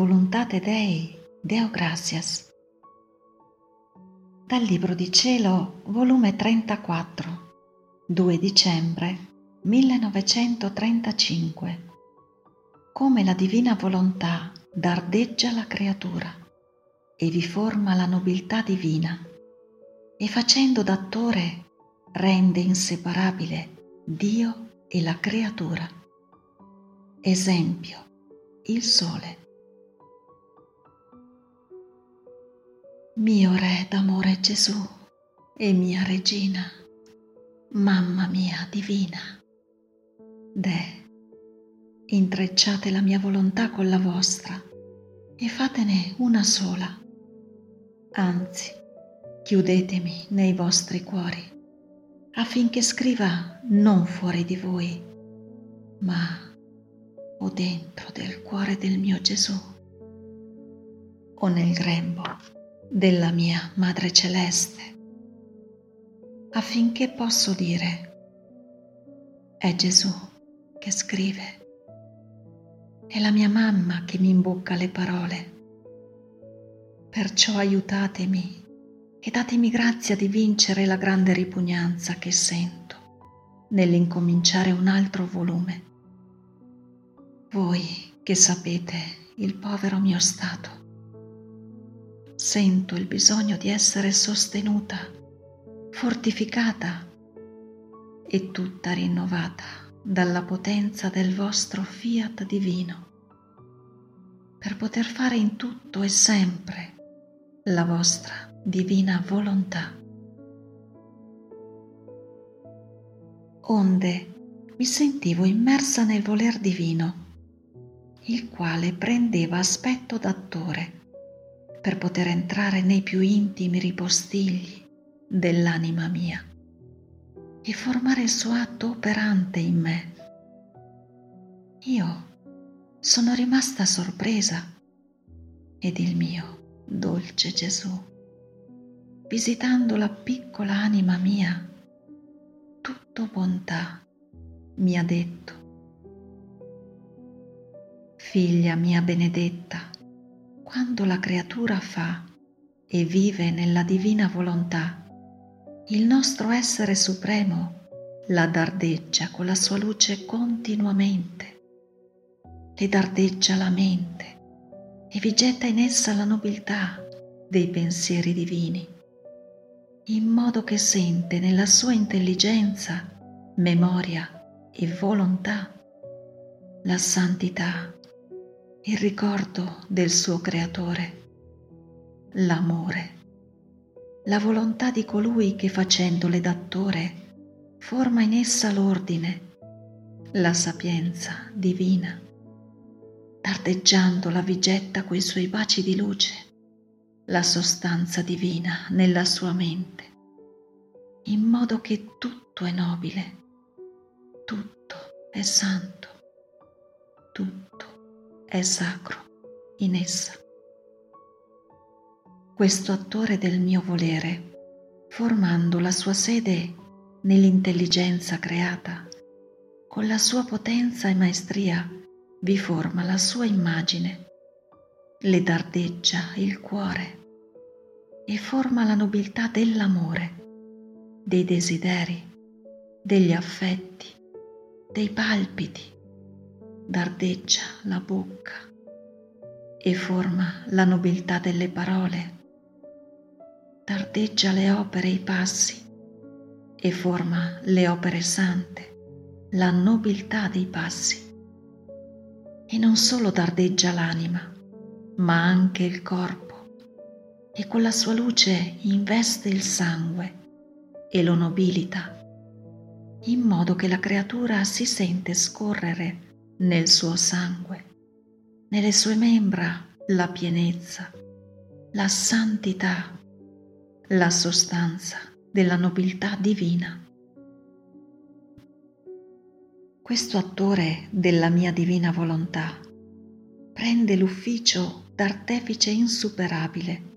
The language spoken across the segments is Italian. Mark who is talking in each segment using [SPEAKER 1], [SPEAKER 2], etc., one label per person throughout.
[SPEAKER 1] voluntate Dei, Deo gratias. Dal Libro di Cielo, volume 34, 2 dicembre 1935. Come la divina volontà dardeggia la creatura e vi forma la nobiltà divina e facendo d'attore rende inseparabile Dio e la creatura. Esempio, il sole. Mio Re d'amore Gesù e mia Regina, Mamma mia divina, De, intrecciate la mia volontà con la vostra e fatene una sola. Anzi, chiudetemi nei vostri cuori affinché scriva non fuori di voi, ma o dentro del cuore del mio Gesù o nel grembo della mia Madre Celeste, affinché posso dire, è Gesù che scrive, è la mia mamma che mi imbocca le parole. Perciò aiutatemi e datemi grazia di vincere la grande ripugnanza che sento nell'incominciare un altro volume voi che sapete il povero mio stato. Sento il bisogno di essere sostenuta, fortificata e tutta rinnovata dalla potenza del vostro fiat divino, per poter fare in tutto e sempre la vostra divina volontà. Onde mi sentivo immersa nel voler divino il quale prendeva aspetto d'attore per poter entrare nei più intimi ripostigli dell'anima mia e formare il suo atto operante in me. Io sono rimasta sorpresa ed il mio dolce Gesù, visitando la piccola anima mia, tutto bontà, mi ha detto, Figlia mia benedetta, quando la creatura fa e vive nella divina volontà, il nostro essere supremo la dardeggia con la sua luce continuamente, le dardeggia la mente e vi getta in essa la nobiltà dei pensieri divini, in modo che sente nella sua intelligenza, memoria e volontà la santità il ricordo del suo creatore, l'amore, la volontà di colui che facendole d'attore forma in essa l'ordine, la sapienza divina, tardeggiando la vigetta coi suoi baci di luce, la sostanza divina nella sua mente, in modo che tutto è nobile, tutto è santo, tutto è sacro in essa. Questo attore del mio volere, formando la sua sede nell'intelligenza creata, con la sua potenza e maestria vi forma la sua immagine, le dardeggia il cuore e forma la nobiltà dell'amore, dei desideri, degli affetti, dei palpiti, dardeggia la bocca e forma la nobiltà delle parole, dardeggia le opere e i passi e forma le opere sante, la nobiltà dei passi. E non solo dardeggia l'anima, ma anche il corpo, e con la sua luce investe il sangue e lo nobilita, in modo che la creatura si sente scorrere nel suo sangue, nelle sue membra la pienezza, la santità, la sostanza della nobiltà divina. Questo attore della mia divina volontà prende l'ufficio d'artefice insuperabile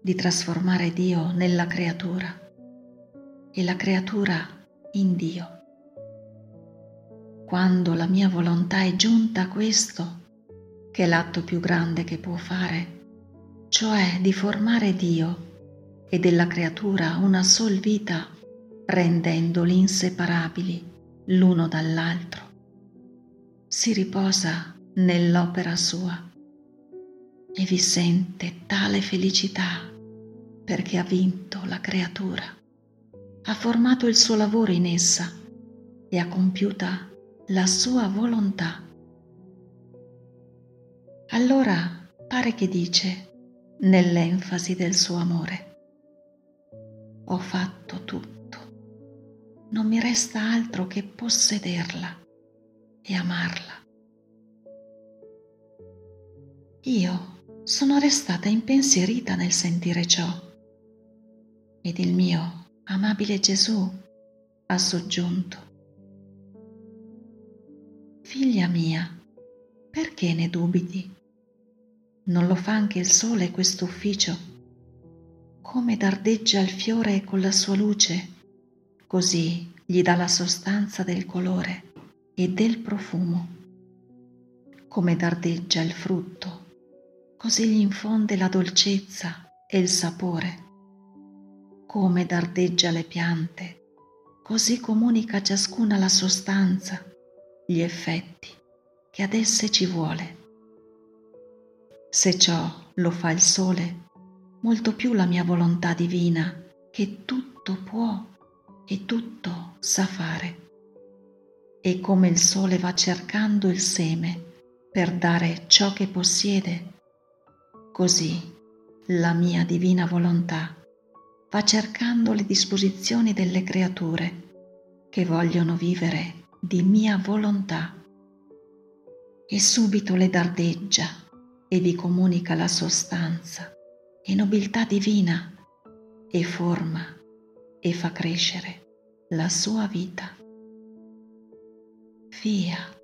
[SPEAKER 1] di trasformare Dio nella creatura e la creatura in Dio. Quando la mia volontà è giunta a questo, che è l'atto più grande che può fare, cioè di formare Dio e della creatura una sol vita, rendendoli inseparabili l'uno dall'altro. Si riposa nell'opera sua e vi sente tale felicità perché ha vinto la creatura, ha formato il suo lavoro in essa e ha compiuta la sua volontà. Allora pare che dice, nell'enfasi del suo amore, ho fatto tutto, non mi resta altro che possederla e amarla. Io sono restata impensierita nel sentire ciò ed il mio amabile Gesù ha soggiunto. Figlia mia, perché ne dubiti? Non lo fa anche il sole quest'ufficio? Come dardeggia il fiore con la sua luce, così gli dà la sostanza del colore e del profumo. Come dardeggia il frutto, così gli infonde la dolcezza e il sapore. Come dardeggia le piante, così comunica ciascuna la sostanza gli effetti che ad esse ci vuole. Se ciò lo fa il sole, molto più la mia volontà divina che tutto può e tutto sa fare. E come il sole va cercando il seme per dare ciò che possiede, così la mia divina volontà va cercando le disposizioni delle creature che vogliono vivere di mia volontà. E subito le dardeggia e vi comunica la sostanza e nobiltà divina e forma e fa crescere la sua vita. Fiat.